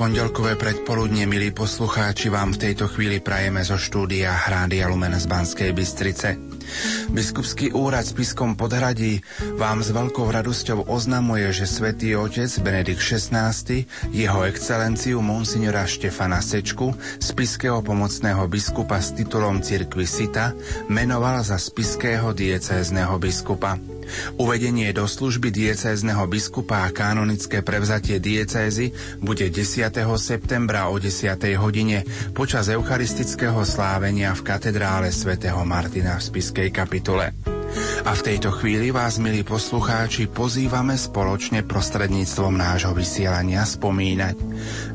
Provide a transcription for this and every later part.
pondelkové predpoludne, milí poslucháči, vám v tejto chvíli prajeme zo štúdia Hrádia Lumen z Banskej Bystrice. Biskupský úrad s Piskom Podhradí vám s veľkou radosťou oznamuje, že svätý otec Benedikt XVI, jeho excelenciu monsignora Štefana Sečku, spiského pomocného biskupa s titulom cirkvi Sita, menoval za spiského diecézneho biskupa. Uvedenie do služby diecézneho biskupa a kanonické prevzatie diecézy bude 10. septembra o 10. hodine počas eucharistického slávenia v katedrále svätého Martina v spiskej kapitule. A v tejto chvíli vás, milí poslucháči, pozývame spoločne prostredníctvom nášho vysielania spomínať.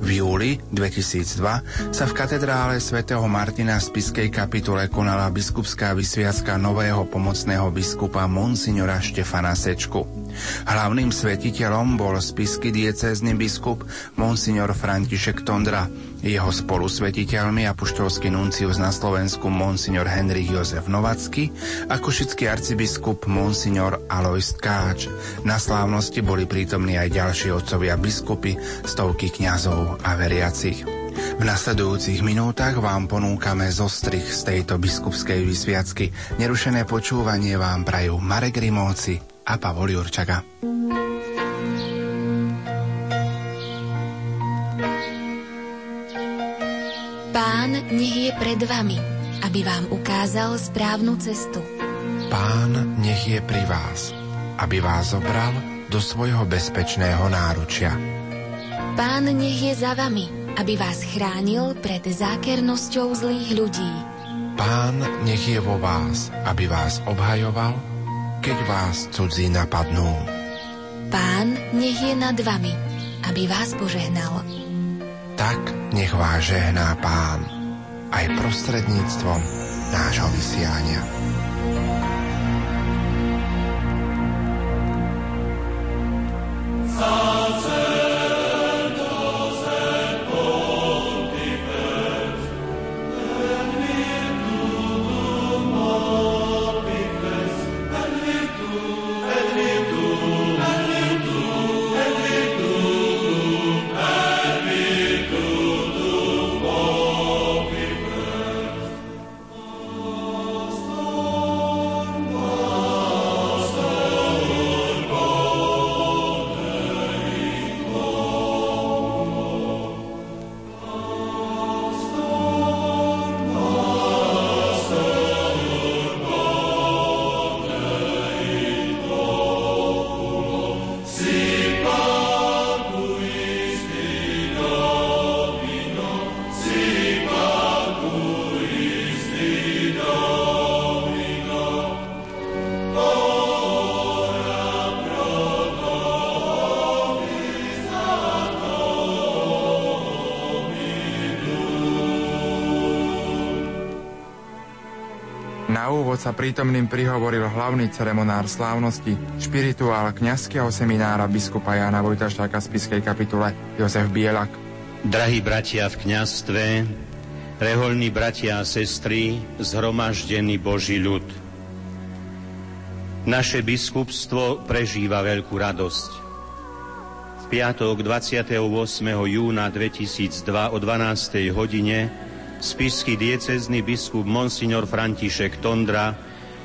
V júli 2002 sa v katedrále svätého Martina v Spiskej kapitule konala biskupská vysviacka nového pomocného biskupa Monsignora Štefana Sečku. Hlavným svetiteľom bol spisky diecézny biskup Monsignor František Tondra, jeho spolusvetiteľmi apoštolský nuncius na Slovensku Monsignor Henrik Jozef Novacky a košický arcibiskup Monsignor Alois Tkáč. Na slávnosti boli prítomní aj ďalší otcovia biskupy, stovky kňazov a veriacich. V nasledujúcich minútach vám ponúkame zostrich z tejto biskupskej vysviacky. Nerušené počúvanie vám prajú Marek Rimóci a Pavol Jurčaga. Pán nech je pred vami, aby vám ukázal správnu cestu. Pán nech je pri vás, aby vás zobral do svojho bezpečného náručia. Pán nech je za vami, aby vás chránil pred zákernosťou zlých ľudí. Pán nech je vo vás, aby vás obhajoval, keď vás cudzí napadnú. Pán nech je nad vami, aby vás požehnal tak nech vás žehná Pán aj prostredníctvom nášho vysiania. Sa prítomným prihovoril hlavný ceremonár slávnosti, špirituál kňazského seminára biskupa Jána Vojtaštáka z Piskej kapitule Jozef Bielak. Drahí bratia v kňastve, reholní bratia a sestry, zhromaždený Boží ľud. Naše biskupstvo prežíva veľkú radosť. V piatok 28. júna 2002 o 12. hodine Spišský diecezný biskup Monsignor František Tondra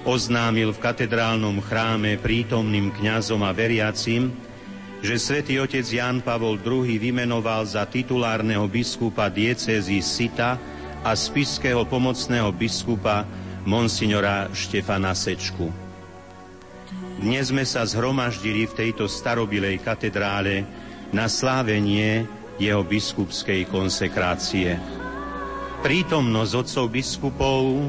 oznámil v katedrálnom chráme prítomným kňazom a veriacim, že svätý otec Ján Pavol II vymenoval za titulárneho biskupa diecézy Sita a spiského pomocného biskupa Monsignora Štefana Sečku. Dnes sme sa zhromaždili v tejto starobilej katedrále na slávenie jeho biskupskej konsekrácie. Prítomnosť otcov biskupov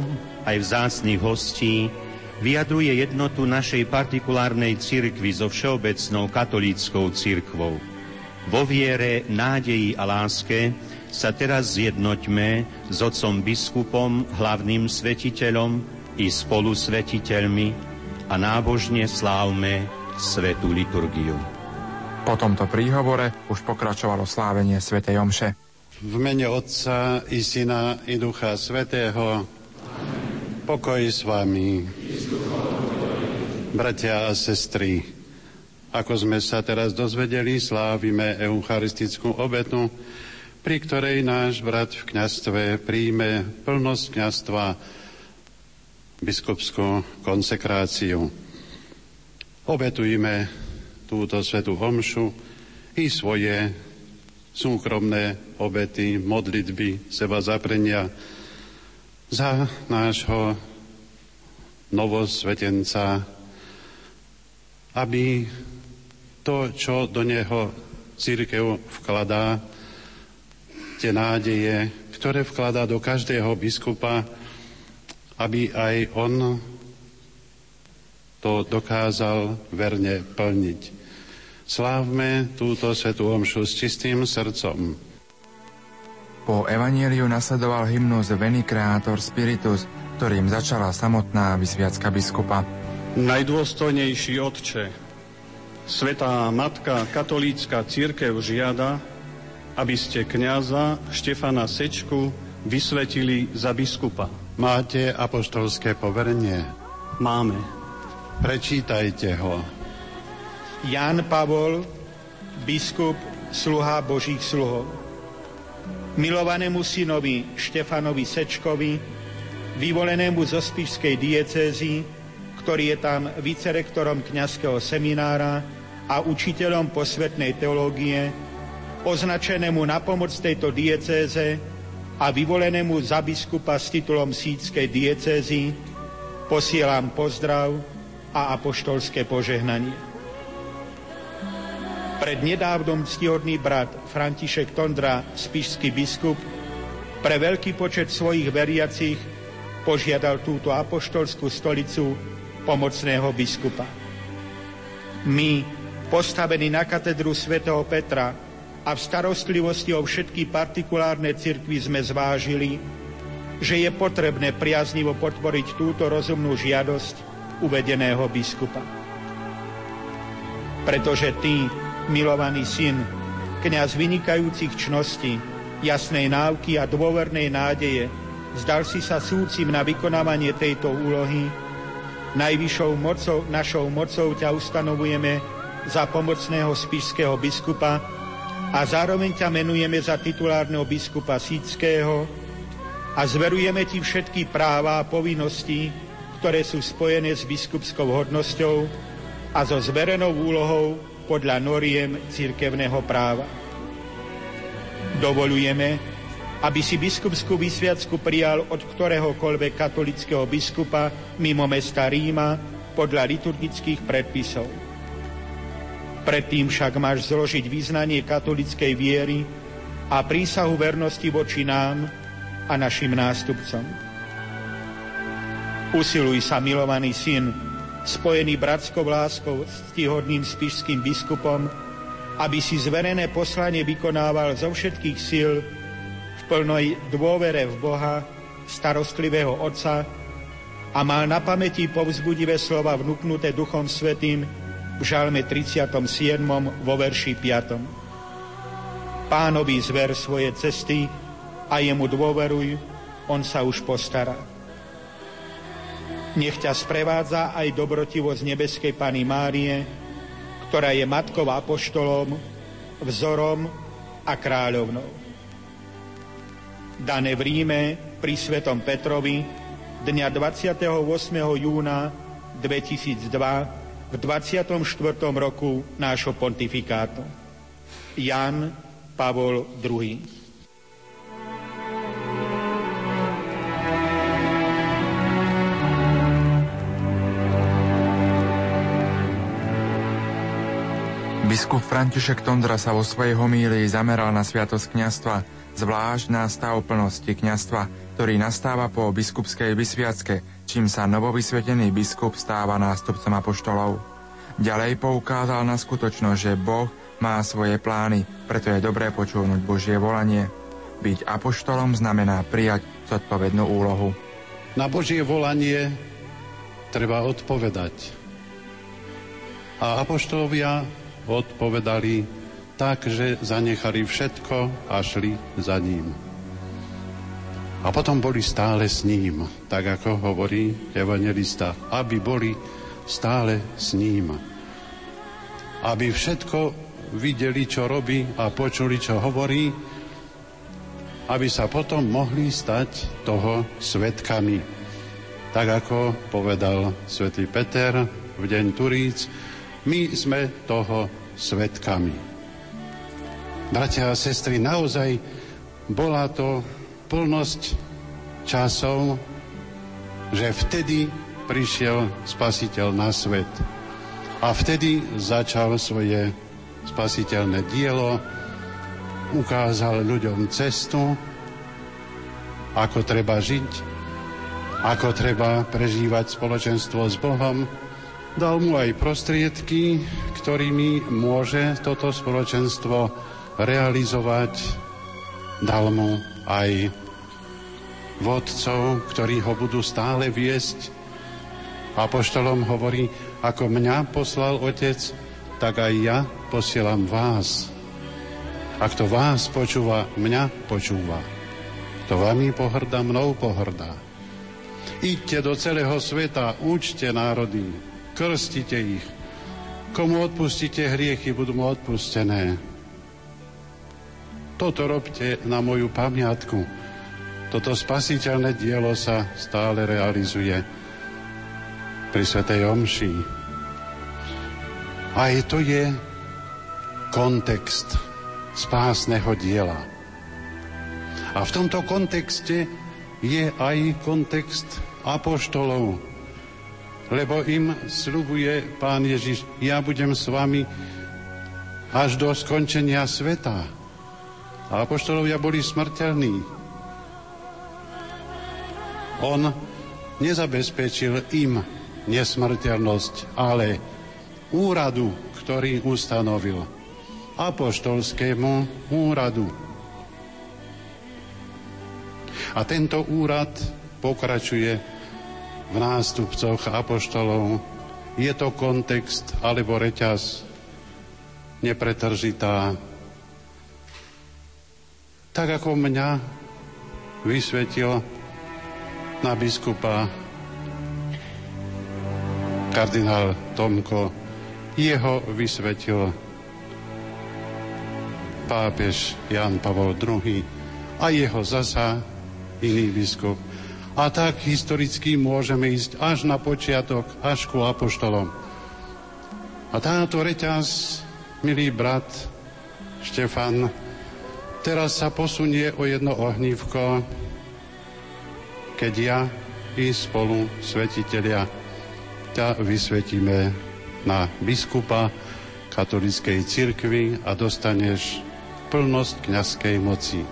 aj vzácných hostí vyjadruje jednotu našej partikulárnej cirkvi so všeobecnou katolíckou cirkvou. Vo viere, nádeji a láske sa teraz zjednoťme s otcom biskupom, hlavným svetiteľom i spolusvetiteľmi a nábožne slávme svetú liturgiu. Po tomto príhovore už pokračovalo slávenie svätej Omše. V mene Otca i Syna i Ducha Svetého pokoj s vami. Bratia a sestry, ako sme sa teraz dozvedeli, slávime eucharistickú obetu, pri ktorej náš brat v kňastve príjme plnosť kňastva biskupskú konsekráciu. Obetujme túto svetú homšu i svoje súkromné obety, modlitby, seba zaprenia za nášho novosvetenca, aby to, čo do neho církev vkladá, tie nádeje, ktoré vkladá do každého biskupa, aby aj on to dokázal verne plniť. Slávme túto svetú omšu s čistým srdcom. Po evanieliu nasledoval hymnus Veni Creator Spiritus, ktorým začala samotná vysviacka biskupa. Najdôstojnejší Otče, Svetá Matka Katolícka Církev žiada, aby ste kňaza Štefana Sečku vysvetili za biskupa. Máte apoštolské poverenie? Máme. Prečítajte ho. Jan Pavol, biskup, sluha Božích sluhov. Milovanému synovi Štefanovi Sečkovi, vyvolenému zo Spišskej diecézy, ktorý je tam vicerektorom kňazského seminára a učiteľom posvetnej teológie, označenému na pomoc tejto diecéze a vyvolenému za biskupa s titulom Sýckej diecézy posielam pozdrav a apoštolské požehnanie. Pred nedávnom ctihodný brat František Tondra, spišský biskup, pre veľký počet svojich veriacich požiadal túto apoštolskú stolicu pomocného biskupa. My, postavení na katedru svätého Petra, a v starostlivosti o všetky partikulárne cirkvy sme zvážili, že je potrebné priaznivo podporiť túto rozumnú žiadosť uvedeného biskupa. Pretože ty, milovaný syn, kňaz vynikajúcich čností, jasnej návky a dôvernej nádeje, zdal si sa súcim na vykonávanie tejto úlohy, najvyššou mocou, našou mocou ťa ustanovujeme za pomocného spišského biskupa, a zároveň ťa menujeme za titulárneho biskupa Síckého a zverujeme ti všetky práva a povinnosti, ktoré sú spojené s biskupskou hodnosťou a so zverenou úlohou podľa noriem cirkevného práva. Dovolujeme, aby si biskupskú vysviacku prijal od ktoréhokoľvek katolického biskupa mimo mesta Ríma podľa liturgických predpisov. Predtým však máš zložiť význanie katolickej viery a prísahu vernosti voči nám a našim nástupcom. Usiluj sa, milovaný syn, spojený bratskou láskou s tihodným spišským biskupom, aby si zverené poslanie vykonával zo všetkých síl v plnej dôvere v Boha, starostlivého Otca a mal na pamäti povzbudivé slova vnúknuté Duchom Svetým, v žalme 37. vo verši 5. Pánovi zver svoje cesty a jemu dôveruj, on sa už postará. Nech ťa sprevádza aj dobrotivosť nebeskej Pany Márie, ktorá je matkou apoštolom, vzorom a kráľovnou. Dané v Ríme pri Svetom Petrovi dňa 28. júna 2002 v 24. roku nášho pontifikátu. Jan Pavol II. Biskup František Tondra sa vo svojej homílii zameral na sviatosť kňastva, zvlášť na stav plnosti kňastva, ktorý nastáva po biskupskej vysviacke, čím sa novovysvetený biskup stáva nástupcom apoštolov. Ďalej poukázal na skutočnosť, že Boh má svoje plány, preto je dobré počúvnuť Božie volanie. Byť apoštolom znamená prijať zodpovednú úlohu. Na Božie volanie treba odpovedať. A apoštolovia odpovedali tak, že zanechali všetko a šli za ním. A potom boli stále s ním, tak ako hovorí evangelista, aby boli stále s ním. Aby všetko videli, čo robí a počuli, čo hovorí aby sa potom mohli stať toho svetkami. Tak ako povedal svätý Peter v deň Turíc, my sme toho svetkami. Bratia a sestry, naozaj bola to plnosť časov, že vtedy prišiel Spasiteľ na svet. A vtedy začal svoje spasiteľné dielo, ukázal ľuďom cestu, ako treba žiť, ako treba prežívať spoločenstvo s Bohom. Dal mu aj prostriedky, ktorými môže toto spoločenstvo realizovať. Dal mu aj vodcov, ktorí ho budú stále viesť. Apoštolom hovorí, ako mňa poslal Otec, tak aj ja posielam vás. A kto vás počúva, mňa počúva. Kto vami pohrda, mnou pohrdá. Idte do celého sveta, učte národy, krstite ich. Komu odpustíte hriechy, budú mu odpustené. Toto robte na moju pamiatku. Toto spasiteľné dielo sa stále realizuje pri Svetej Omši. Aj to je kontext spásneho diela. A v tomto kontexte je aj kontext apoštolov, lebo im slubuje pán Ježiš, ja budem s vami až do skončenia sveta. A apoštolovia boli smrteľní. On nezabezpečil im nesmrteľnosť, ale úradu, ktorý ustanovil apoštolskému úradu. A tento úrad pokračuje v nástupcoch apoštolov. Je to kontext alebo reťaz nepretržitá. Tak ako mňa vysvetil na biskupa kardinál Tomko, jeho vysvetil pápež Jan Pavol II a jeho zasa iný biskup. A tak historicky môžeme ísť až na počiatok, až ku apoštolom. A táto reťaz, milý brat Štefan, teraz sa posunie o jedno ohnívko, keď ja i spolu svetitelia ťa vysvetíme na biskupa katolíckej cirkvi a dostaneš plnosť kňazskej moci.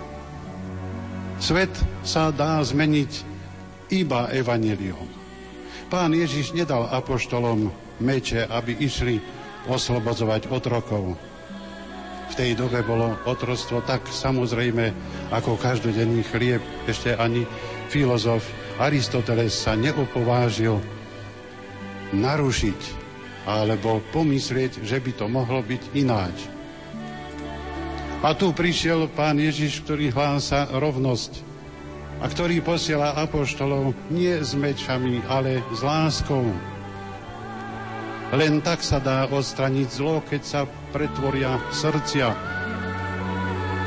Svet sa dá zmeniť iba evaneliom. Pán Ježiš nedal apoštolom meče, aby išli oslobodzovať otrokov. V tej dobe bolo otrostvo tak samozrejme ako každodenný chlieb. Ešte ani filozof Aristoteles sa neopovážil narušiť alebo pomyslieť, že by to mohlo byť ináč. A tu prišiel pán Ježiš, ktorý hlása rovnosť a ktorý posiela apoštolov nie s mečami, ale s láskou. Len tak sa dá odstraniť zlo, keď sa pretvoria srdcia.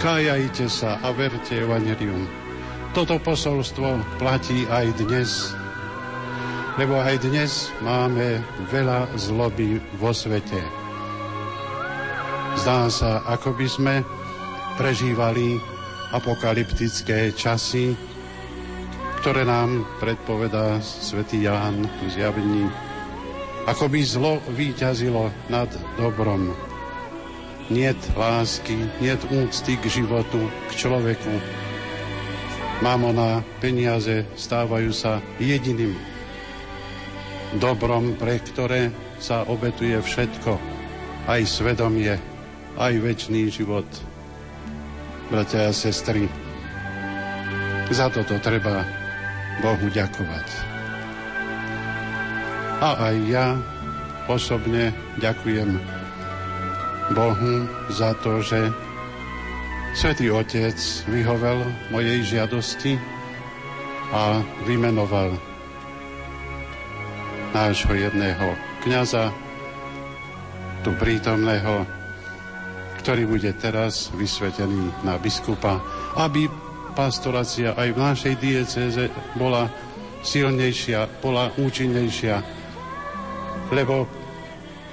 Kájajte sa a verte Evangelium. Toto posolstvo platí aj dnes, lebo aj dnes máme veľa zloby vo svete. Zdá sa, ako by sme prežívali apokalyptické časy, ktoré nám predpovedá svätý Ján v zjavení. Ako by zlo výťazilo nad dobrom. Niet lásky, niet úcty k životu, k človeku. Mamona, peniaze stávajú sa jediným dobrom, pre ktoré sa obetuje všetko, aj svedomie, aj väčší život bratia a sestry. Za toto treba Bohu ďakovať. A aj ja osobne ďakujem Bohu za to, že Svetý Otec vyhovel mojej žiadosti a vymenoval nášho jedného kniaza, tu prítomného ktorý bude teraz vysvetený na biskupa, aby pastorácia aj v našej diecéze bola silnejšia, bola účinnejšia, lebo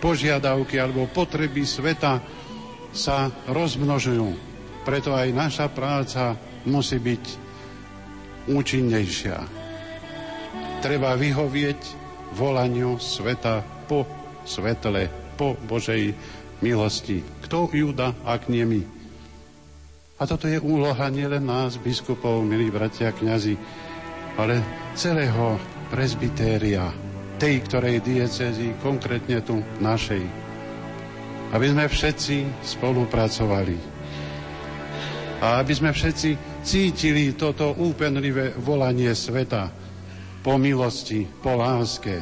požiadavky alebo potreby sveta sa rozmnožujú. Preto aj naša práca musí byť účinnejšia. Treba vyhovieť volaniu sveta po svetle, po Božej milosti. Kto ju dá, ak nie my? A toto je úloha nielen nás, biskupov, milí bratia kňazi, ale celého presbytéria, tej ktorej diecezy, konkrétne tu našej. Aby sme všetci spolupracovali. A aby sme všetci cítili toto úpenlivé volanie sveta po milosti, po láske.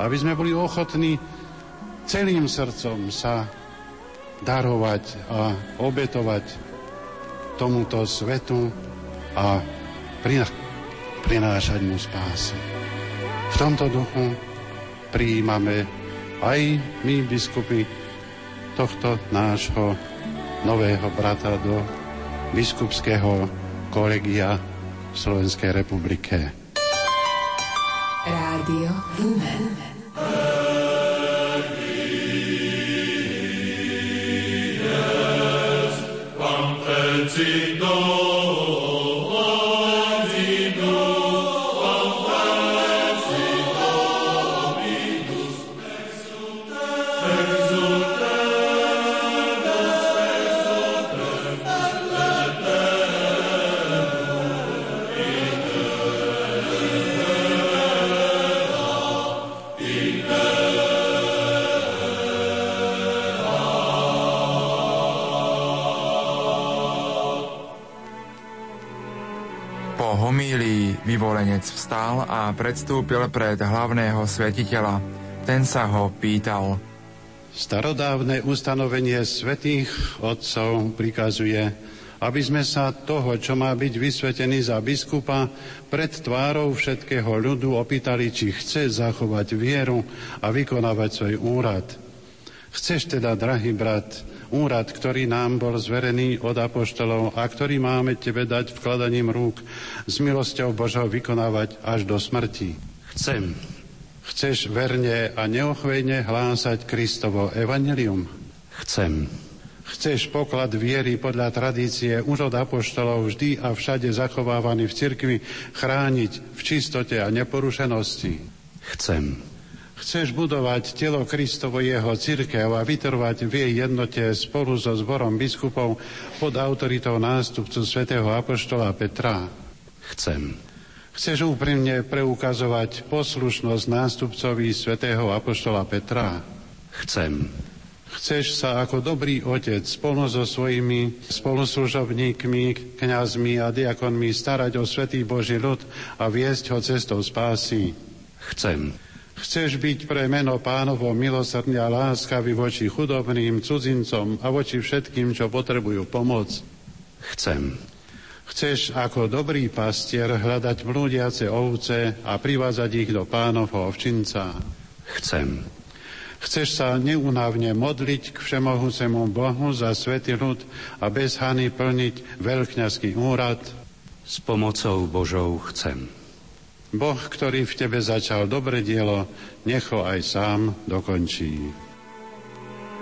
Aby sme boli ochotní celým srdcom sa darovať a obetovať tomuto svetu a prinášať mu spásu. V tomto duchu prijímame aj my, biskupy, tohto nášho nového brata do biskupského kolegia v Slovenskej republike. Rádio Lumen. serci dom. Sing Vyvolenec vstal a predstúpil pred hlavného svetiteľa. Ten sa ho pýtal. Starodávne ustanovenie svetých otcov prikazuje, aby sme sa toho, čo má byť vysvetený za biskupa, pred tvárou všetkého ľudu opýtali, či chce zachovať vieru a vykonávať svoj úrad. Chceš teda, drahý brat, úrad, ktorý nám bol zverený od apoštolov a ktorý máme tebe dať vkladaním rúk s milosťou Božou vykonávať až do smrti. Chcem. Chceš verne a neochvejne hlásať Kristovo evanelium? Chcem. Chceš poklad viery podľa tradície už od apoštolov vždy a všade zachovávaný v cirkvi chrániť v čistote a neporušenosti? Chcem. Chceš budovať telo Kristovo jeho církev a vytrvať v jej jednote spolu so zborom biskupov pod autoritou nástupcu svätého Apoštola Petra? Chcem. Chceš úprimne preukazovať poslušnosť nástupcovi svätého Apoštola Petra? Chcem. Chceš sa ako dobrý otec spolu so svojimi spoluslužobníkmi, kňazmi a diakonmi starať o svätý Boží ľud a viesť ho cestou spásy? Chcem. Chceš byť pre meno pánovo milosrdne a láskavý voči chudobným, cudzincom a voči všetkým, čo potrebujú pomoc? Chcem. Chceš ako dobrý pastier hľadať blúdiace ovce a privázať ich do pánovho ovčinca? Chcem. Chceš sa neunávne modliť k všemohúcemu Bohu za svetý ľud a bez hany plniť veľkňazský úrad? S pomocou Božou chcem. Boh, ktorý v tebe začal dobre dielo, necho aj sám dokončí.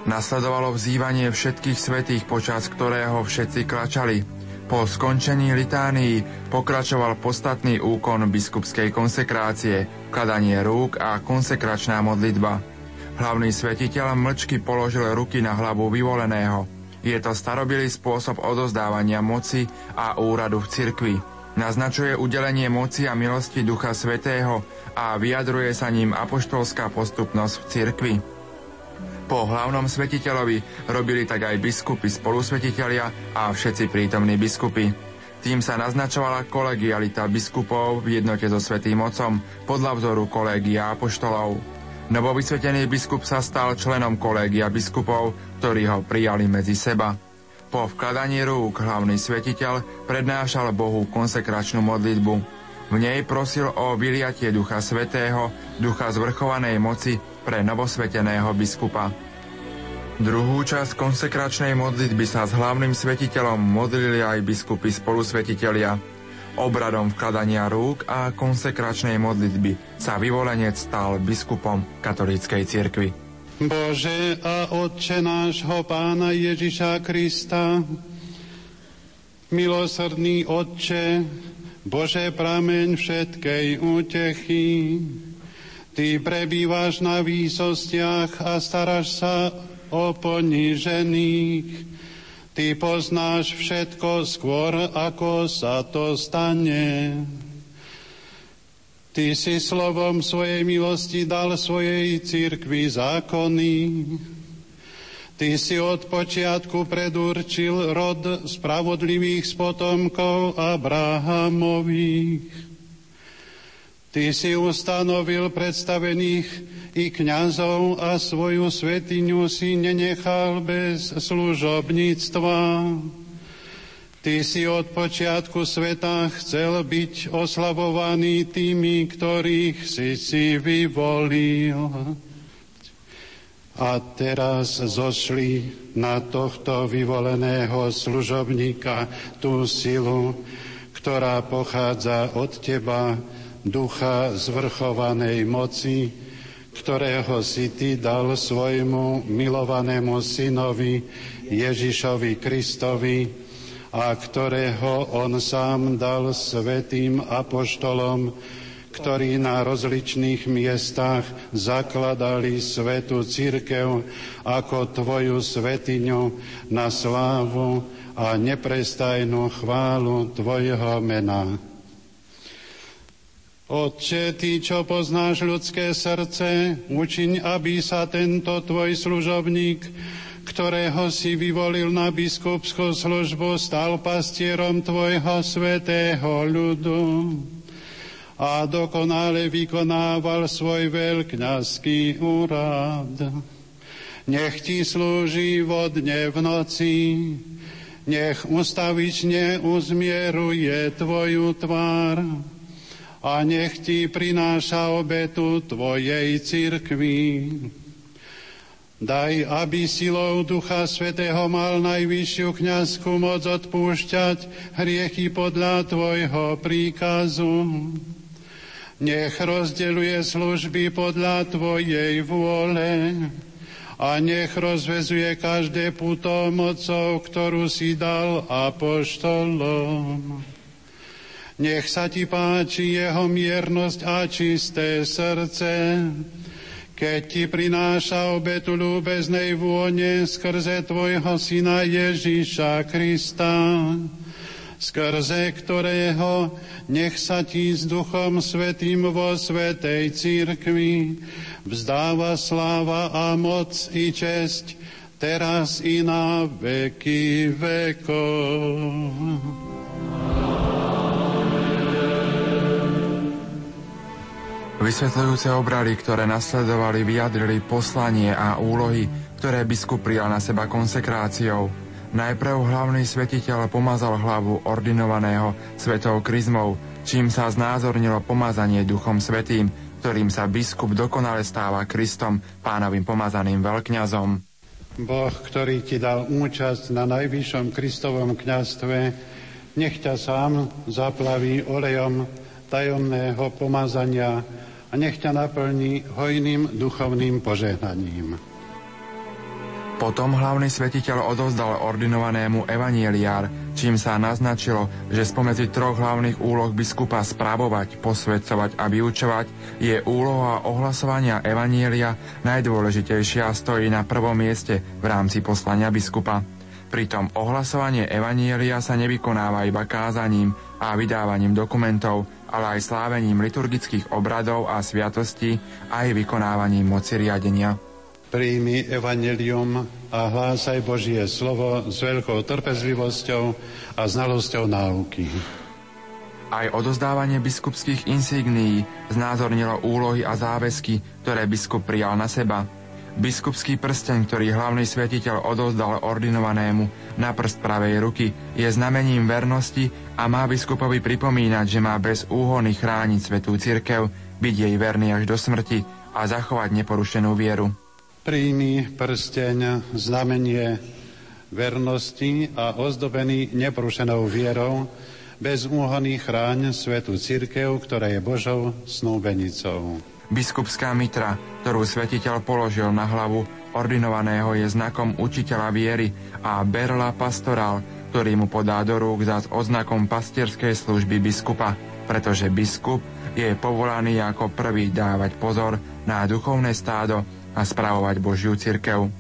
Nasledovalo vzývanie všetkých svetých, počas ktorého všetci klačali. Po skončení litánii pokračoval podstatný úkon biskupskej konsekrácie, kladanie rúk a konsekračná modlitba. Hlavný svetiteľ mlčky položil ruky na hlavu vyvoleného. Je to starobilý spôsob odozdávania moci a úradu v cirkvi. Naznačuje udelenie moci a milosti Ducha Svetého a vyjadruje sa ním apoštolská postupnosť v cirkvi. Po hlavnom svetiteľovi robili tak aj biskupy, spolusvetitelia a všetci prítomní biskupy. Tým sa naznačovala kolegialita biskupov v jednote so Svetým Otcom podľa vzoru kolégia apoštolov. Novovysvetený biskup sa stal členom kolégia biskupov, ktorí ho prijali medzi seba. Po vkladaní rúk hlavný svetiteľ prednášal Bohu konsekračnú modlitbu. V nej prosil o vyliatie Ducha Svetého, ducha zvrchovanej moci pre novosveteného biskupa. Druhú časť konsekračnej modlitby sa s hlavným svetiteľom modlili aj biskupy spolusvetitelia. Obradom vkladania rúk a konsekračnej modlitby sa vyvolenec stal biskupom katolíckej cirkvi. Bože a Otče nášho Pána Ježiša Krista, milosrdný Otče, Bože prameň všetkej útechy, Ty prebývaš na výsostiach a staráš sa o ponížených. Ty poznáš všetko skôr, ako sa to stane. Ty si slovom svojej milosti dal svojej církvi zákony. Ty si od počiatku predurčil rod spravodlivých z potomkov Abrahamových. Ty si ustanovil predstavených i kňazov a svoju svetiňu si nenechal bez služobníctva. Ty si od počiatku sveta chcel byť oslavovaný tými, ktorých si si vyvolil. A teraz zošli na tohto vyvoleného služobníka tú silu, ktorá pochádza od Teba, ducha zvrchovanej moci, ktorého si Ty dal svojmu milovanému synovi Ježišovi Kristovi a ktorého On sám dal svetým apoštolom, ktorí na rozličných miestach zakladali svetu církev ako Tvoju svetiňu na slávu a neprestajnú chválu Tvojho mena. Otče, Ty, čo poznáš ľudské srdce, učiň, aby sa tento Tvoj služobník, ktorého si vyvolil na biskupskú službu, stal pastierom Tvojho svetého ľudu a dokonale vykonával svoj veľkňazský úrad. Nech Ti slúži vodne v noci, nech ustavične uzmieruje Tvoju tvár, a nech ti prináša obetu Tvojej cirkvi. Daj, aby silou Ducha Svetého mal najvyššiu kniazskú moc odpúšťať hriechy podľa Tvojho príkazu. Nech rozdeluje služby podľa Tvojej vôle a nech rozvezuje každé puto mocou, ktorú si dal apoštolom. Nech sa ti páči jeho miernosť a čisté srdce, keď ti prináša obetu ľúbeznej vône skrze tvojho syna Ježíša Krista, skrze ktorého nech sa ti s Duchom Svetým vo Svetej Církvi vzdáva sláva a moc i česť teraz i na veky vekov. Vysvetľujúce obrady, ktoré nasledovali, vyjadrili poslanie a úlohy, ktoré biskup prijal na seba konsekráciou. Najprv hlavný svetiteľ pomazal hlavu ordinovaného svetou kryzmou, čím sa znázornilo pomazanie duchom svetým, ktorým sa biskup dokonale stáva Kristom, pánovým pomazaným veľkňazom. Boh, ktorý ti dal účasť na najvyššom Kristovom kňastve, nech ťa sám zaplaví olejom tajomného pomazania a nech ťa naplní hojným duchovným požehnaním. Potom hlavný svetiteľ odovzdal ordinovanému evanieliár, čím sa naznačilo, že spomedzi troch hlavných úloh biskupa správovať, posvedcovať a vyučovať je úloha ohlasovania evanielia najdôležitejšia a stojí na prvom mieste v rámci poslania biskupa. Pritom ohlasovanie evanielia sa nevykonáva iba kázaním a vydávaním dokumentov, ale aj slávením liturgických obradov a sviatostí, aj vykonávaním moci riadenia. Príjmi evanelium a hlásaj Božie slovo s veľkou trpezlivosťou a znalosťou náuky. Aj odozdávanie biskupských insignií znázornilo úlohy a záväzky, ktoré biskup prijal na seba – Biskupský prsteň, ktorý hlavný svetiteľ odozdal ordinovanému na prst pravej ruky, je znamením vernosti a má biskupovi pripomínať, že má bez úhony chrániť svetú cirkev, byť jej verný až do smrti a zachovať neporušenú vieru. Príjmi prsteň, znamenie vernosti a ozdobený neprušenou vierou, bez úhony chráň svetu církev, ktorá je Božou snúbenicou. Biskupská mitra, ktorú svetiteľ položil na hlavu ordinovaného, je znakom učiteľa viery a berla pastorál, ktorý mu podá do rúk za oznakom pastierskej služby biskupa, pretože biskup je povolaný ako prvý dávať pozor na duchovné stádo a spravovať Božiu cirkev.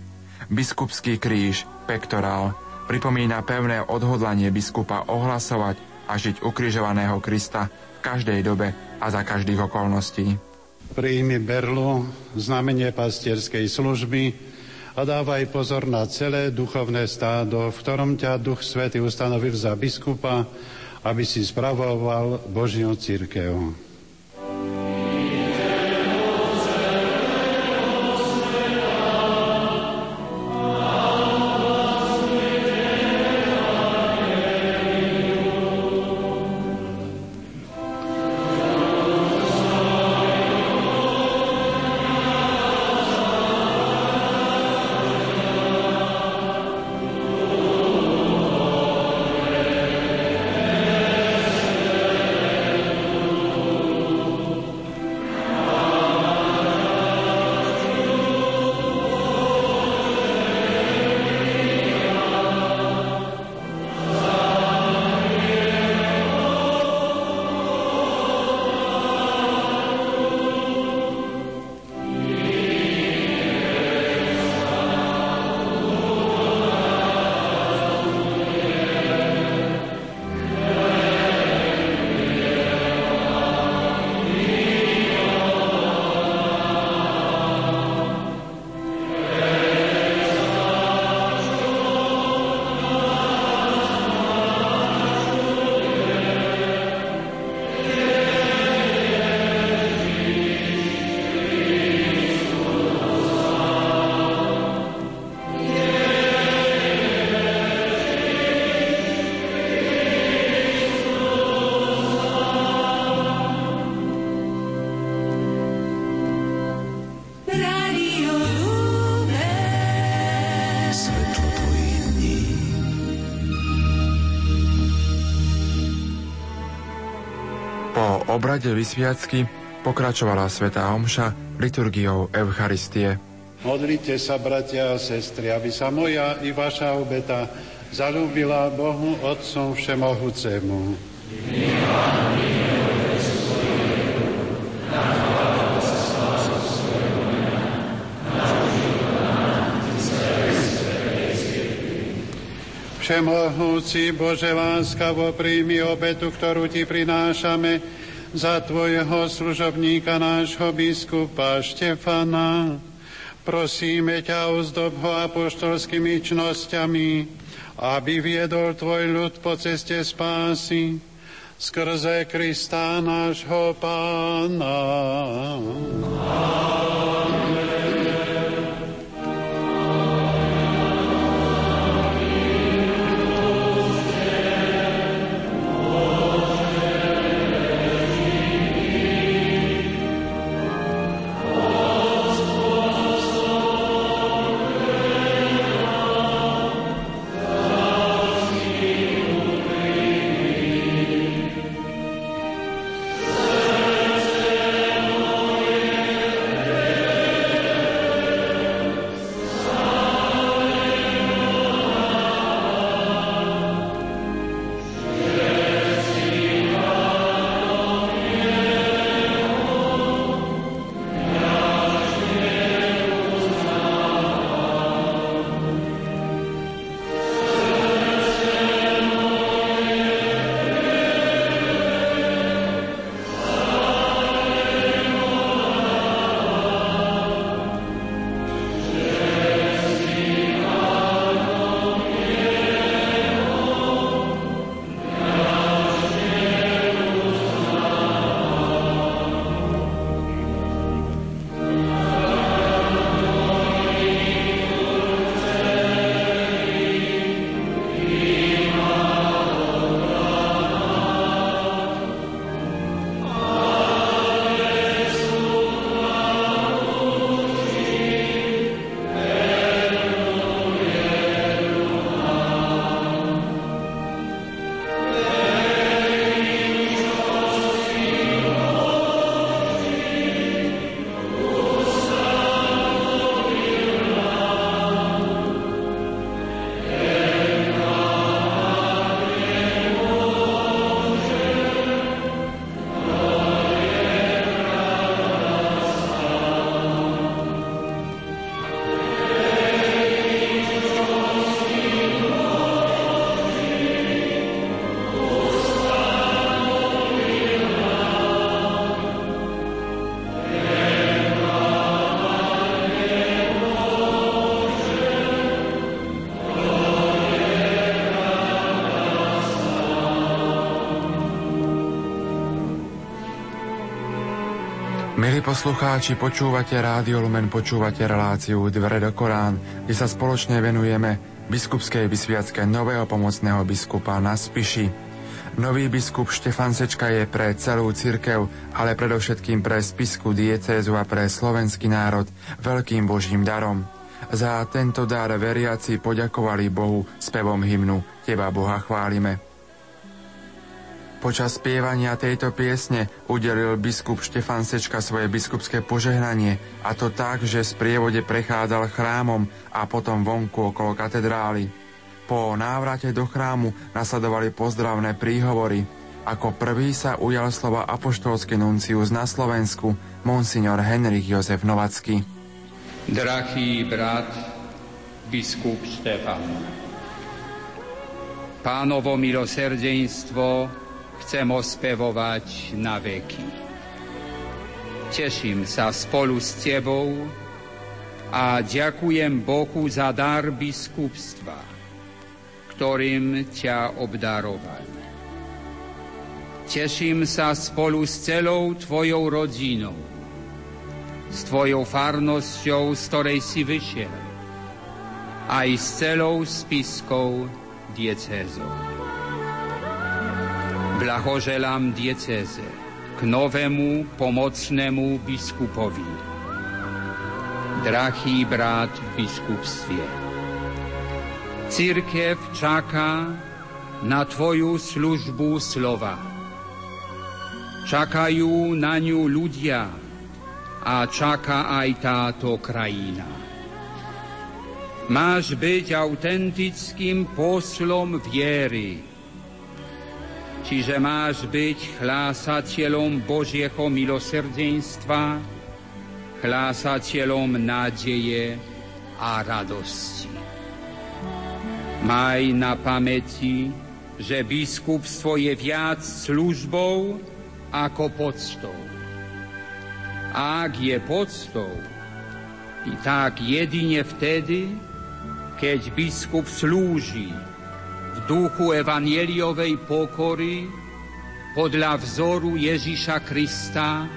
Biskupský kríž, pektorál, pripomína pevné odhodlanie biskupa ohlasovať a žiť ukrižovaného Krista v každej dobe a za každých okolností. Príjmi berlu, znamenie pastierskej služby a dávaj pozor na celé duchovné stádo, v ktorom ťa Duch Svety ustanovil za biskupa, aby si spravoval Božiu církev. Obrade vysviacky pokračovala Svetá Omša liturgiou Eucharistie. Modlite sa, bratia a sestry, aby sa moja i vaša obeta zalúbila Bohu Otcom Všemohúcemu. Všemohúci Bože láskavo príjmi obetu, ktorú Ti prinášame, za tvojho služobníka nášho biskupa Štefana. Prosíme ťa, ozdob ho apoštolskými čnosťami, aby viedol tvoj ľud po ceste spásy skrze Krista nášho Pána. Amen. Milí poslucháči, počúvate Rádio Lumen, počúvate reláciu Dvere do Korán, kde sa spoločne venujeme biskupskej vysviacke nového pomocného biskupa na Spiši. Nový biskup Štefan Sečka je pre celú cirkev, ale predovšetkým pre spisku diecézu a pre slovenský národ veľkým božím darom. Za tento dar veriaci poďakovali Bohu spevom hymnu Teba Boha chválime. Počas spievania tejto piesne udelil biskup Štefan Sečka svoje biskupské požehnanie a to tak, že z prievode prechádzal chrámom a potom vonku okolo katedrály. Po návrate do chrámu nasledovali pozdravné príhovory. Ako prvý sa ujal slova apoštolský nuncius na Slovensku, monsignor Henrik Jozef Novacký. Drahý brat, biskup Štefan, pánovo milosrdenstvo chcem ospevovať na veky. Teším sa spolu s Tebou a ďakujem Bohu za dar biskupstva, ktorým ťa obdaroval. Teším sa spolu s celou Tvojou rodinou, s Tvojou farnosťou, z ktorej si vyšiel, aj s celou spiskou diecézou. Blahoželám dieceze k novému pomocnému biskupovi. Drahý brat v biskupstve, Církev čaká na Tvoju službu slova. Čakajú na ňu ľudia a čaká aj táto krajina. Máš byť autentickým poslom viery, Čiže máš byť chlásateľom Božieho milosrdenstva, chlásateľom nádeje a radosti. Maj na pamäti, že biskupstvo je viac službou ako poctou. Ak je poctou, i tak jedine vtedy, keď biskup slúži duchu evanieliovej pokory podľa vzoru Ježiša Krista,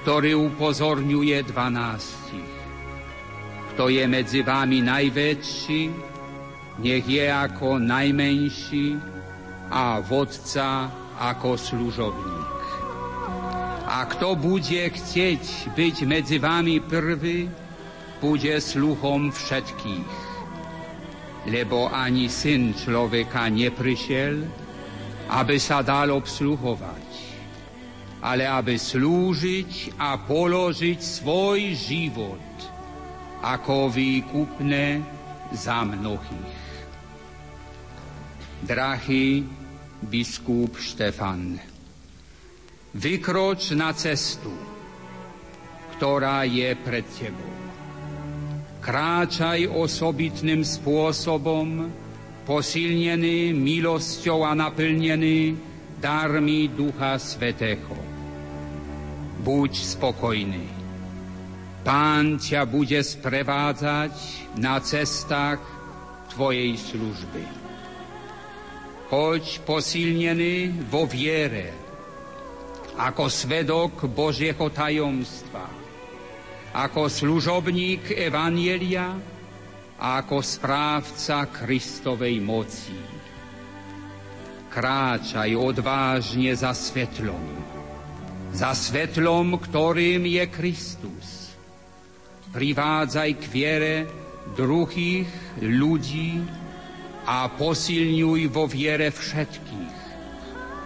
ktorý upozorňuje dvanástich. Kto je medzi vámi najväčší, nech je ako najmenší a vodca ako služobník. A kto bude chcieť byť medzi vami prvý, bude sluhom všetkých lebo ani syn človeka neprišiel, aby sa dal obsluhovať, ale aby slúžiť a položiť svoj život ako výkupné za mnohých. Drahý biskup Štefan, vykroč na cestu, ktorá je pred tebou kráčaj osobitným spôsobom, posilnený milosťou a naplnený darmi Ducha Svetého. Buď spokojný. Pán ťa bude sprevádzať na cestách tvojej služby. Choď posilnený vo viere, ako svedok Božieho tajomstva ako služobník Evanielia a ako správca Kristovej moci. Kráčaj odvážne za svetlom, za svetlom, ktorým je Kristus. Privádzaj k viere druhých ľudí a posilňuj vo viere všetkých,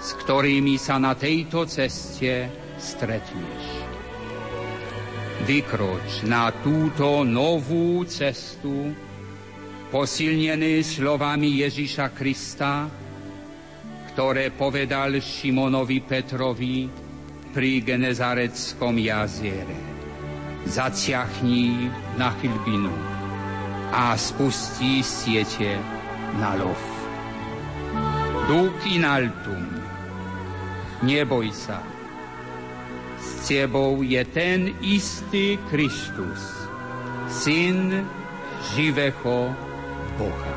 s ktorými sa na tejto ceste stretneš vykroč na túto novú cestu, posilnený slovami Ježiša Krista, ktoré povedal Šimonovi Petrovi pri Genezareckom jaziere. Zaciachni na chylbinu a spustí siete na lov. Duch in altum, neboj sa, tebou je ten istý Kristus, syn živého Boha.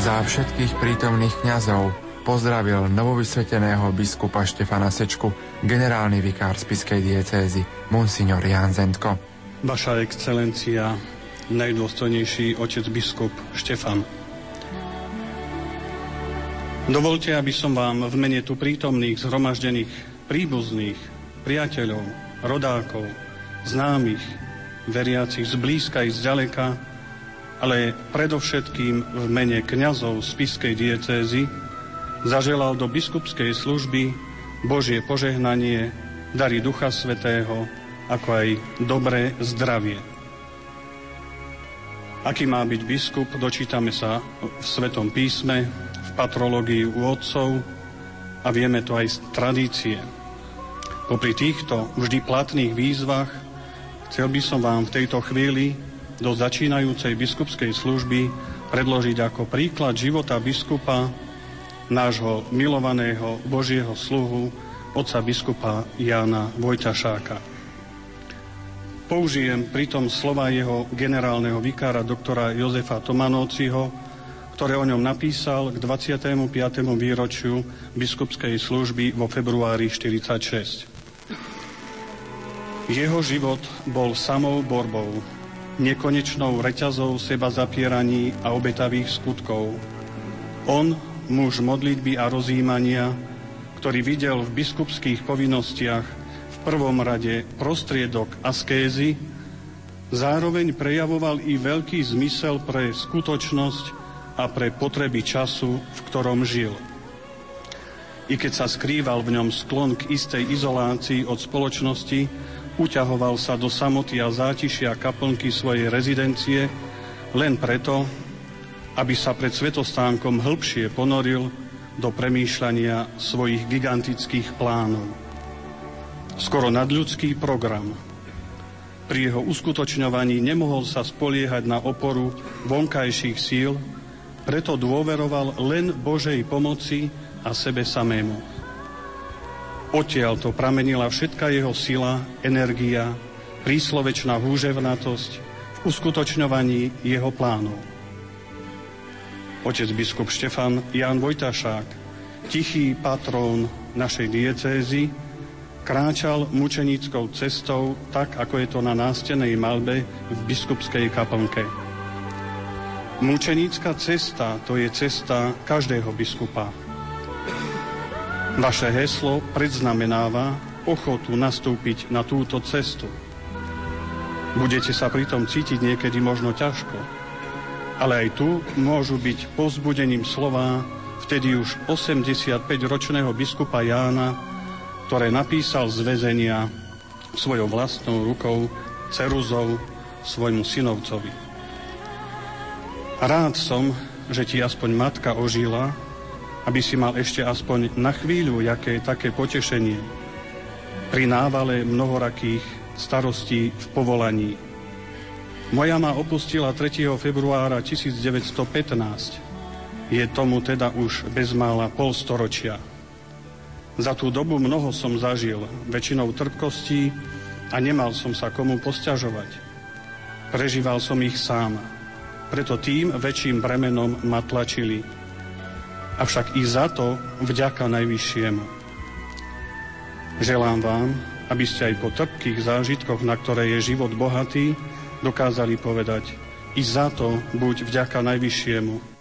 Za všetkých prítomných kňazov pozdravil novovysveteného biskupa Štefana Sečku, generálny vikár spiskej diecézy, monsignor Jan Zentko. Vaša excelencia, najdôstojnejší otec biskup Štefan. Dovolte, aby som vám v mene tu prítomných zhromaždených príbuzných, priateľov, rodákov, známych, veriacich z blízka i z ďaleka, ale predovšetkým v mene kňazov spiskej diecézy zaželal do biskupskej služby Božie požehnanie, dary Ducha Svetého, ako aj dobré zdravie. Aký má byť biskup, dočítame sa v Svetom písme, v patrológii u otcov a vieme to aj z tradície. Popri týchto vždy platných výzvach chcel by som vám v tejto chvíli do začínajúcej biskupskej služby predložiť ako príklad života biskupa nášho milovaného Božieho sluhu, otca biskupa Jána Vojtašáka. Použijem pritom slova jeho generálneho vikára doktora Jozefa Tomanóciho, ktoré o ňom napísal k 25. výročiu biskupskej služby vo februári 46. Jeho život bol samou borbou, nekonečnou reťazou seba zapieraní a obetavých skutkov. On, muž modlitby a rozjímania, ktorý videl v biskupských povinnostiach prvom rade prostriedok askézy, zároveň prejavoval i veľký zmysel pre skutočnosť a pre potreby času, v ktorom žil. I keď sa skrýval v ňom sklon k istej izolácii od spoločnosti, uťahoval sa do samoty a zátišia kaplnky svojej rezidencie len preto, aby sa pred svetostánkom hĺbšie ponoril do premýšľania svojich gigantických plánov skoro nadľudský program. Pri jeho uskutočňovaní nemohol sa spoliehať na oporu vonkajších síl, preto dôveroval len Božej pomoci a sebe samému. Odtiaľ to pramenila všetka jeho sila, energia, príslovečná húževnatosť v uskutočňovaní jeho plánov. Otec biskup Štefan Jan Vojtašák, tichý patrón našej diecézy, kráčal mučenickou cestou tak, ako je to na nástenej malbe v biskupskej kaplnke. Mučenická cesta to je cesta každého biskupa. Vaše heslo predznamenáva ochotu nastúpiť na túto cestu. Budete sa pritom cítiť niekedy možno ťažko, ale aj tu môžu byť povzbudením slova vtedy už 85-ročného biskupa Jána ktoré napísal z väzenia svojou vlastnou rukou ceruzou svojmu synovcovi. Rád som, že ti aspoň matka ožila, aby si mal ešte aspoň na chvíľu jaké také potešenie pri návale mnohorakých starostí v povolaní. Moja ma opustila 3. februára 1915. Je tomu teda už bezmála polstoročia. Za tú dobu mnoho som zažil, väčšinou trpkostí a nemal som sa komu posťažovať. Prežíval som ich sám, preto tým väčším bremenom ma tlačili. Avšak i za to vďaka Najvyššiemu. Želám vám, aby ste aj po trpkých zážitkoch, na ktoré je život bohatý, dokázali povedať i za to buď vďaka Najvyššiemu.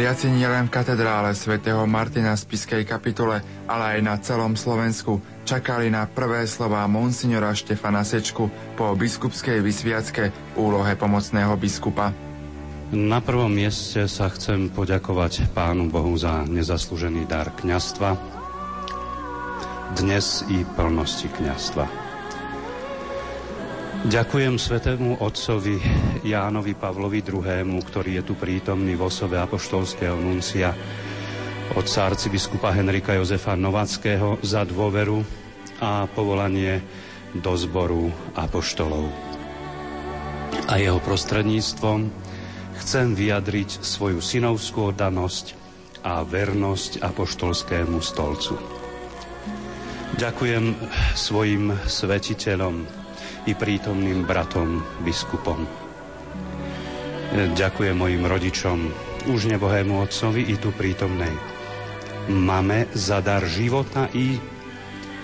Veriaci nielen v katedrále svätého Martina v Spiskej kapitule, ale aj na celom Slovensku čakali na prvé slová monsignora Štefana Sečku po biskupskej vysviacke úlohe pomocného biskupa. Na prvom mieste sa chcem poďakovať Pánu Bohu za nezaslúžený dar kňastva, dnes i plnosti kňastva. Ďakujem svetému otcovi Jánovi Pavlovi II., ktorý je tu prítomný v osobe apoštolského nuncia otca arcibiskupa Henrika Jozefa Novackého za dôveru a povolanie do zboru apoštolov. A jeho prostredníctvom chcem vyjadriť svoju synovskú oddanosť a vernosť apoštolskému stolcu. Ďakujem svojim svetiteľom, i prítomným bratom, biskupom. Ďakujem mojim rodičom, už nebohému otcovi i tu prítomnej. Máme za dar života i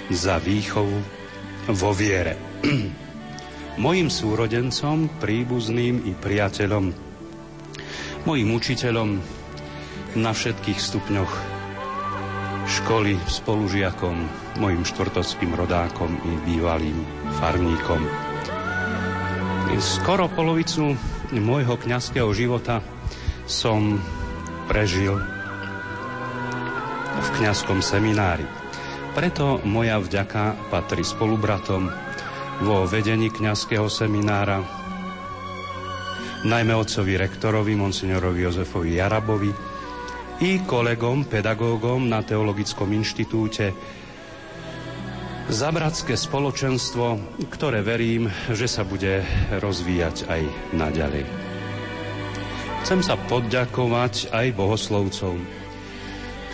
za výchovu vo viere. mojim súrodencom, príbuzným i priateľom, mojim učiteľom na všetkých stupňoch školy, spolužiakom, mojim štvrtovským rodákom i bývalým farníkom. Skoro polovicu môjho kňazského života som prežil v kňazskom seminári. Preto moja vďaka patrí spolubratom vo vedení kňazského seminára, najmä otcovi rektorovi, monsignorovi Jozefovi Jarabovi, i kolegom, pedagógom na Teologickom inštitúte za bratské spoločenstvo, ktoré verím, že sa bude rozvíjať aj naďalej. Chcem sa poďakovať aj bohoslovcom,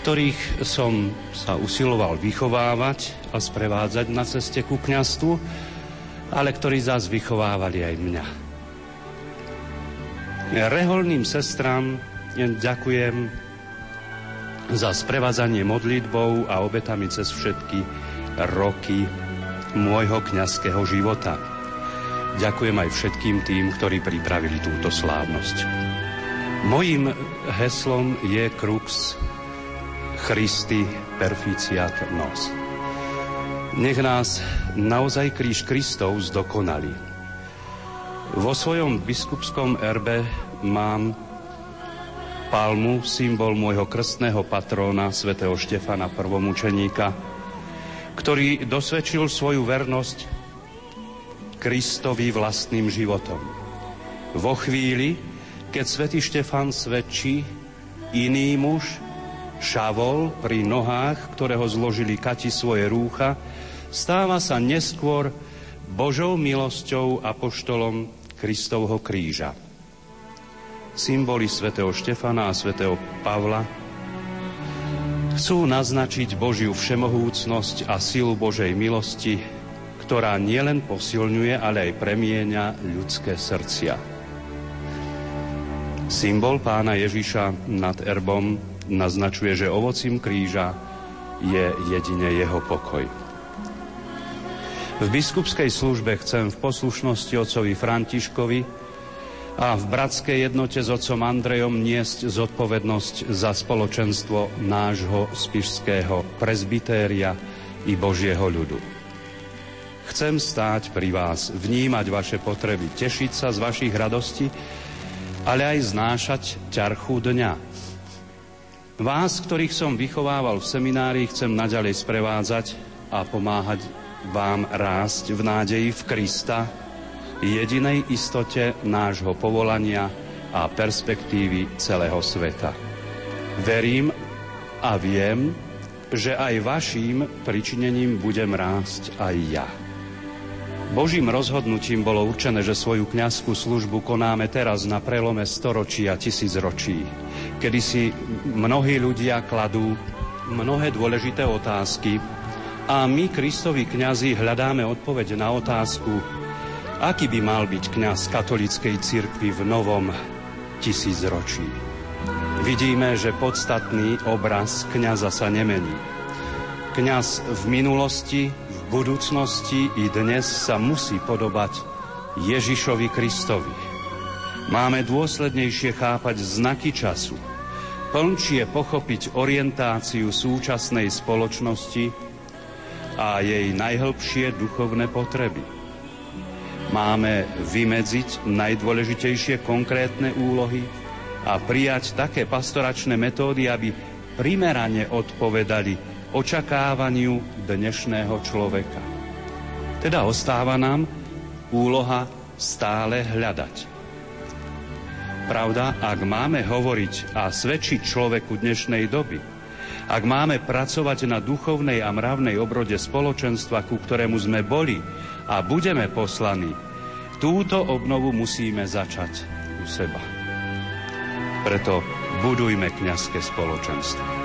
ktorých som sa usiloval vychovávať a sprevádzať na ceste ku kňastvu, ale ktorí zás vychovávali aj mňa. Reholným sestram ďakujem za sprevádzanie modlitbou a obetami cez všetky roky môjho kňazského života. Ďakujem aj všetkým tým, ktorí pripravili túto slávnosť. Mojím heslom je Crux Christi Perficiat Nos. Nech nás naozaj kríž Kristov zdokonali. Vo svojom biskupskom erbe mám palmu, symbol môjho krstného patróna, svätého Štefana prvomučeníka, ktorý dosvedčil svoju vernosť Kristovi vlastným životom. Vo chvíli, keď svätý Štefan svedčí, iný muž, Šavol, pri nohách, ktorého zložili kati svoje rúcha, stáva sa neskôr Božou milosťou apoštolom Kristovho kríža symboly svätého Štefana a svätého Pavla, chcú naznačiť Božiu všemohúcnosť a silu Božej milosti, ktorá nielen posilňuje, ale aj premieňa ľudské srdcia. Symbol pána Ježiša nad erbom naznačuje, že ovocím kríža je jedine jeho pokoj. V biskupskej službe chcem v poslušnosti otcovi Františkovi a v bratskej jednote s otcom Andrejom niesť zodpovednosť za spoločenstvo nášho spišského prezbitéria i Božieho ľudu. Chcem stáť pri vás, vnímať vaše potreby, tešiť sa z vašich radostí, ale aj znášať ťarchu dňa. Vás, ktorých som vychovával v seminári, chcem naďalej sprevádzať a pomáhať vám rásť v nádeji v Krista, jedinej istote nášho povolania a perspektívy celého sveta. Verím a viem, že aj vaším pričinením budem rásť aj ja. Božím rozhodnutím bolo určené, že svoju kňazskú službu konáme teraz na prelome storočí a tisícročí, kedy si mnohí ľudia kladú mnohé dôležité otázky a my, Kristovi kňazi, hľadáme odpoveď na otázku, Aký by mal byť kňaz katolíckej cirkvi v novom tisícročí? Vidíme, že podstatný obraz kňaza sa nemení. Kňaz v minulosti, v budúcnosti i dnes sa musí podobať Ježišovi Kristovi. Máme dôslednejšie chápať znaky času, plnčie pochopiť orientáciu súčasnej spoločnosti a jej najhlbšie duchovné potreby. Máme vymedziť najdôležitejšie konkrétne úlohy a prijať také pastoračné metódy, aby primerane odpovedali očakávaniu dnešného človeka. Teda ostáva nám úloha stále hľadať. Pravda, ak máme hovoriť a svedčiť človeku dnešnej doby, ak máme pracovať na duchovnej a mravnej obrode spoločenstva, ku ktorému sme boli a budeme poslaní, túto obnovu musíme začať u seba. Preto budujme kňazské spoločenstvo.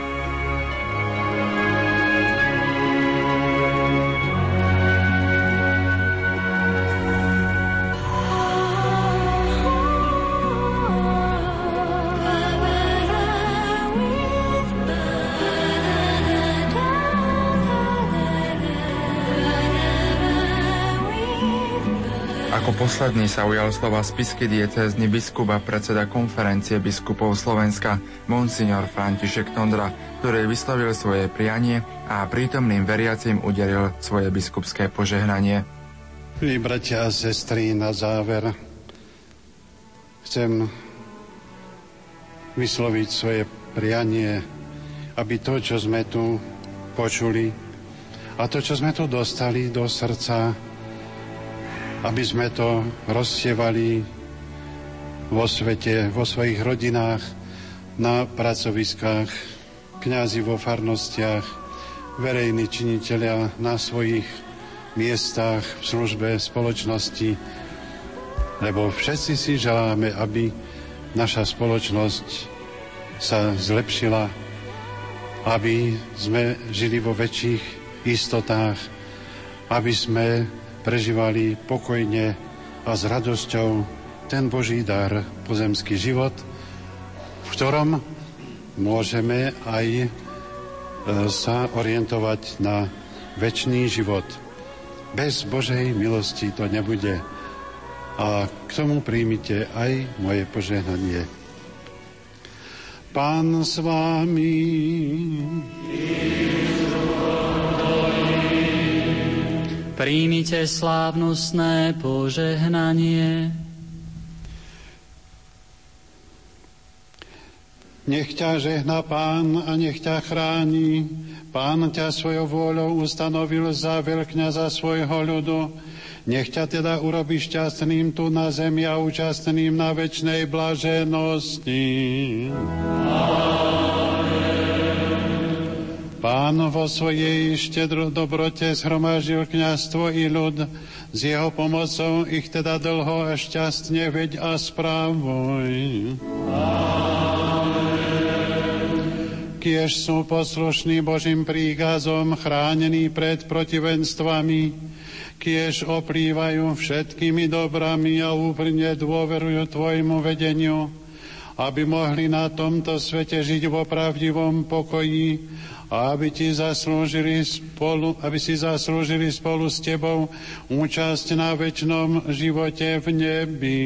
Posledný sa ujal slova spisky diecézny biskup a predseda konferencie biskupov Slovenska, monsignor František Tondra, ktorý vyslovil svoje prianie a prítomným veriacim udelil svoje biskupské požehnanie. Milí bratia a sestry, na záver chcem vysloviť svoje prianie, aby to, čo sme tu počuli a to, čo sme tu dostali do srdca, aby sme to rozsievali vo svete, vo svojich rodinách, na pracoviskách, kňazi vo farnostiach, verejní činiteľia na svojich miestach v službe spoločnosti, lebo všetci si želáme, aby naša spoločnosť sa zlepšila, aby sme žili vo väčších istotách, aby sme prežívali pokojne a s radosťou ten Boží dar, pozemský život, v ktorom môžeme aj e, sa orientovať na väčší život. Bez Božej milosti to nebude. A k tomu príjmite aj moje požehnanie. Pán s vámi. Príjmite slávnostné požehnanie. Nech ťa žehna Pán a nech ťa chráni. Pán ťa svojou vôľou ustanovil za veľkňaza svojho ľudu. Nech ťa teda urobi šťastným tu na zemi a účastným na večnej blaženosti. Amen. Pán vo svojej štedro dobrote zhromažil kniazstvo i ľud, s jeho pomocou ich teda dlho a šťastne veď a správuj. Kiež sú poslušní Božím príkazom, chránení pred protivenstvami, kiež oplývajú všetkými dobrami a úprimne dôverujú Tvojmu vedeniu, aby mohli na tomto svete žiť vo pravdivom pokoji aby, ti zaslúžili spolu, aby si zaslúžili spolu s tebou účasť na väčšnom živote v nebi.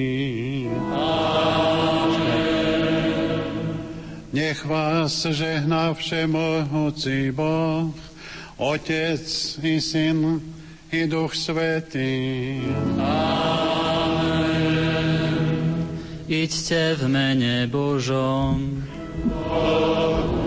Nech vás žehná všemohúci Boh, Otec i Syn i Duch Svetý. Amen. Iďte v mene Božom. Bohu.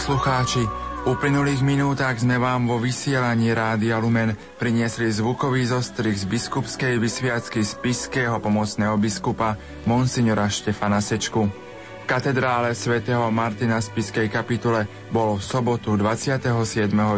Poslucháči, uplynulých minútach sme vám vo vysielaní Rádia Lumen priniesli zvukový zostrih z biskupskej vysviacky spiského pomocného biskupa Monsignora Štefana Sečku. V katedrále svätého Martina Spiskej kapitule bol v sobotu 27.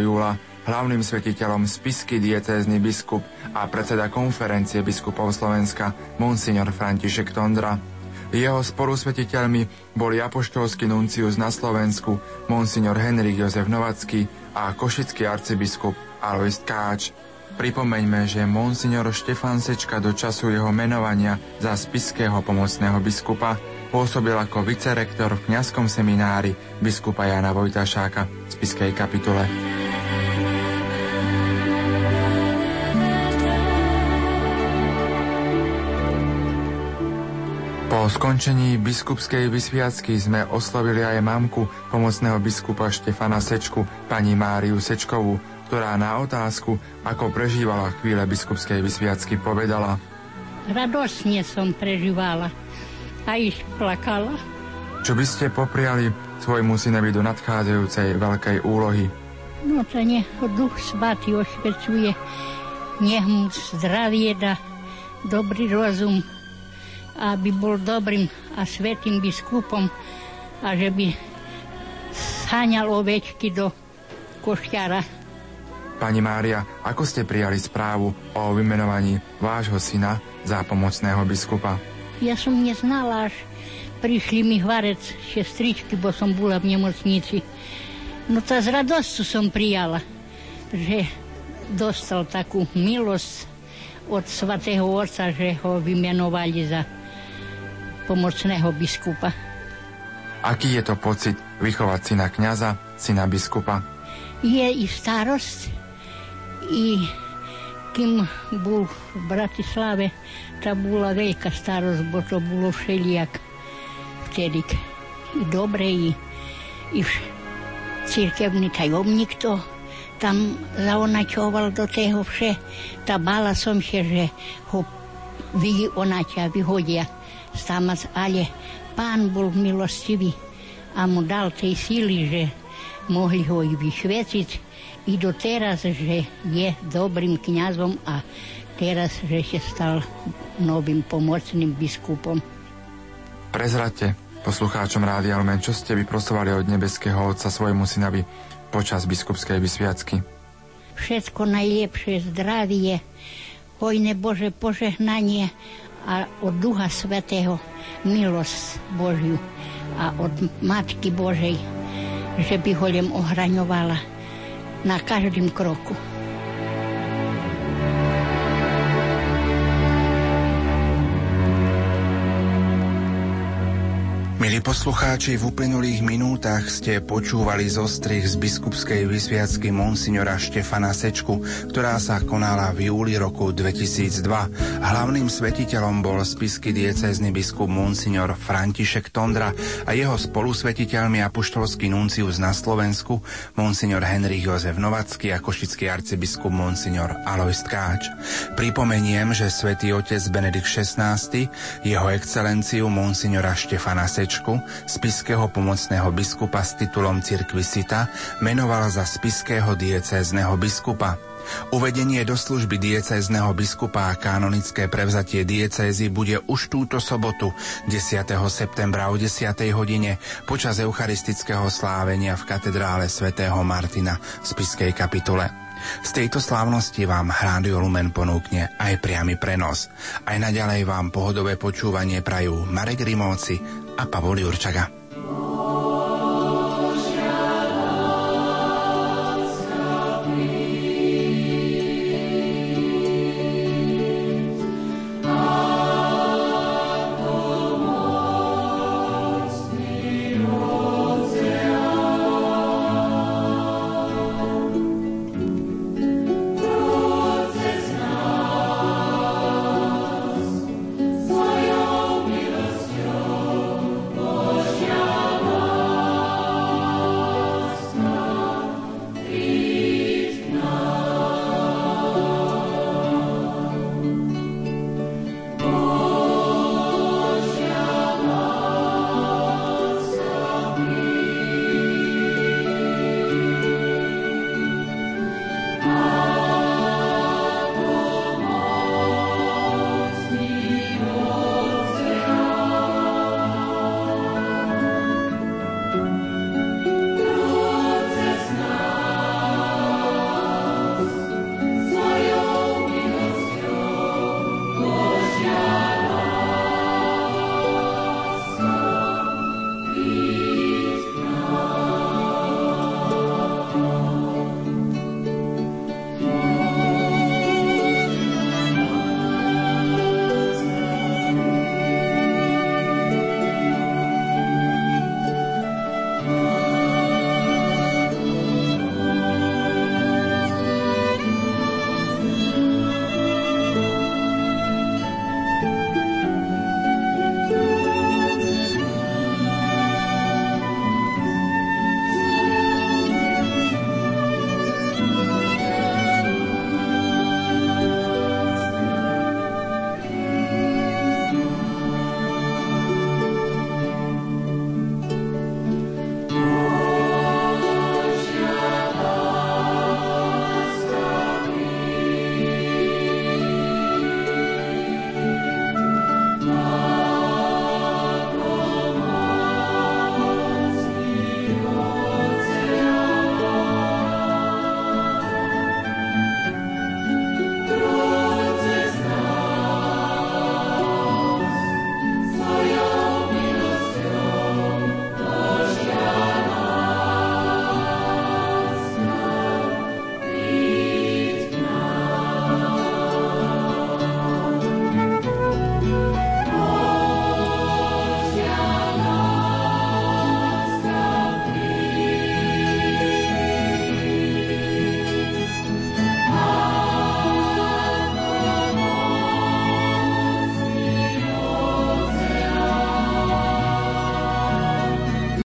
júla hlavným svetiteľom spisky diecézny biskup a predseda konferencie biskupov Slovenska Monsignor František Tondra. Jeho spolusvetiteľmi boli apoštolský nuncius na Slovensku, monsignor Henrik Jozef Novacký a košický arcibiskup Alois Káč. Pripomeňme, že monsignor Štefan Sečka do času jeho menovania za spiského pomocného biskupa pôsobil ako vicerektor v kňazskom seminári biskupa Jana Vojtašáka v spiskej kapitule. Po skončení biskupskej vysviacky sme oslovili aj mamku pomocného biskupa Štefana Sečku, pani Máriu Sečkovú, ktorá na otázku, ako prežívala chvíle biskupskej vysviacky, povedala Radosne som prežívala a iš plakala. Čo by ste popriali svojmu synovi do nadchádzajúcej veľkej úlohy? No to nech Duch Svatý ošpecuje, nech mu zdravie dá, dobrý rozum, aby bol dobrým a svetým biskupom a že by sáňal ovečky do košťara Pani Mária, ako ste prijali správu o vymenovaní vášho syna za pomocného biskupa? Ja som neznala, až prišli mi hvarec šestričky, bo som bola v nemocnici. No to z radosťou som prijala, že dostal takú milosť od svatého Otca, že ho vymenovali za pomocného biskupa. Aký je to pocit vychovať syna kniaza, syna biskupa? Je i starosť, i kým bol v Bratislave, tá bola veľká starosť, bo to bolo všelijak vtedy. I dobre, i, i církevný tajomník to tam zaonačoval do toho vše. Tá bála som sa, že ho vyonačia, vyhodia stamac, ale pán bol milostivý a mu dal tej síly, že mohli ho i vyšveciť i doteraz, že je dobrým kňazom a teraz, že sa stal novým pomocným biskupom. Prezrate poslucháčom Rádia Lumen, čo ste vyprosovali od nebeského Otca svojmu synovi počas biskupskej vysviacky? Všetko najlepšie zdravie, hojné Bože požehnanie a od Ducha Svetého milosť Božiu a od Matky Božej, že by ho len ohraňovala na každým kroku. Milí poslucháči, v uplynulých minútach ste počúvali zostrih z biskupskej vysviacky monsignora Štefana Sečku, ktorá sa konala v júli roku 2002. Hlavným svetiteľom bol spisky diecézny biskup monsignor František Tondra a jeho spolusvetiteľmi apoštolský nuncius na Slovensku monsignor Henrik Jozef Novacký a košický arcibiskup monsignor Alois Tkáč. Pripomeniem, že svätý otec Benedikt XVI, jeho excelenciu monsignora Štefana Sečku Jurečku, spiského pomocného biskupa s titulom Cirkvi Sita, menoval za spiského diecézneho biskupa. Uvedenie do služby diecézneho biskupa a kanonické prevzatie diecézy bude už túto sobotu 10. septembra o 10. hodine počas eucharistického slávenia v katedrále svätého Martina v spiskej kapitule. Z tejto slávnosti vám Rádio Lumen ponúkne aj priamy prenos. Aj naďalej vám pohodové počúvanie prajú Marek Rimóci a Pavoli Určaga.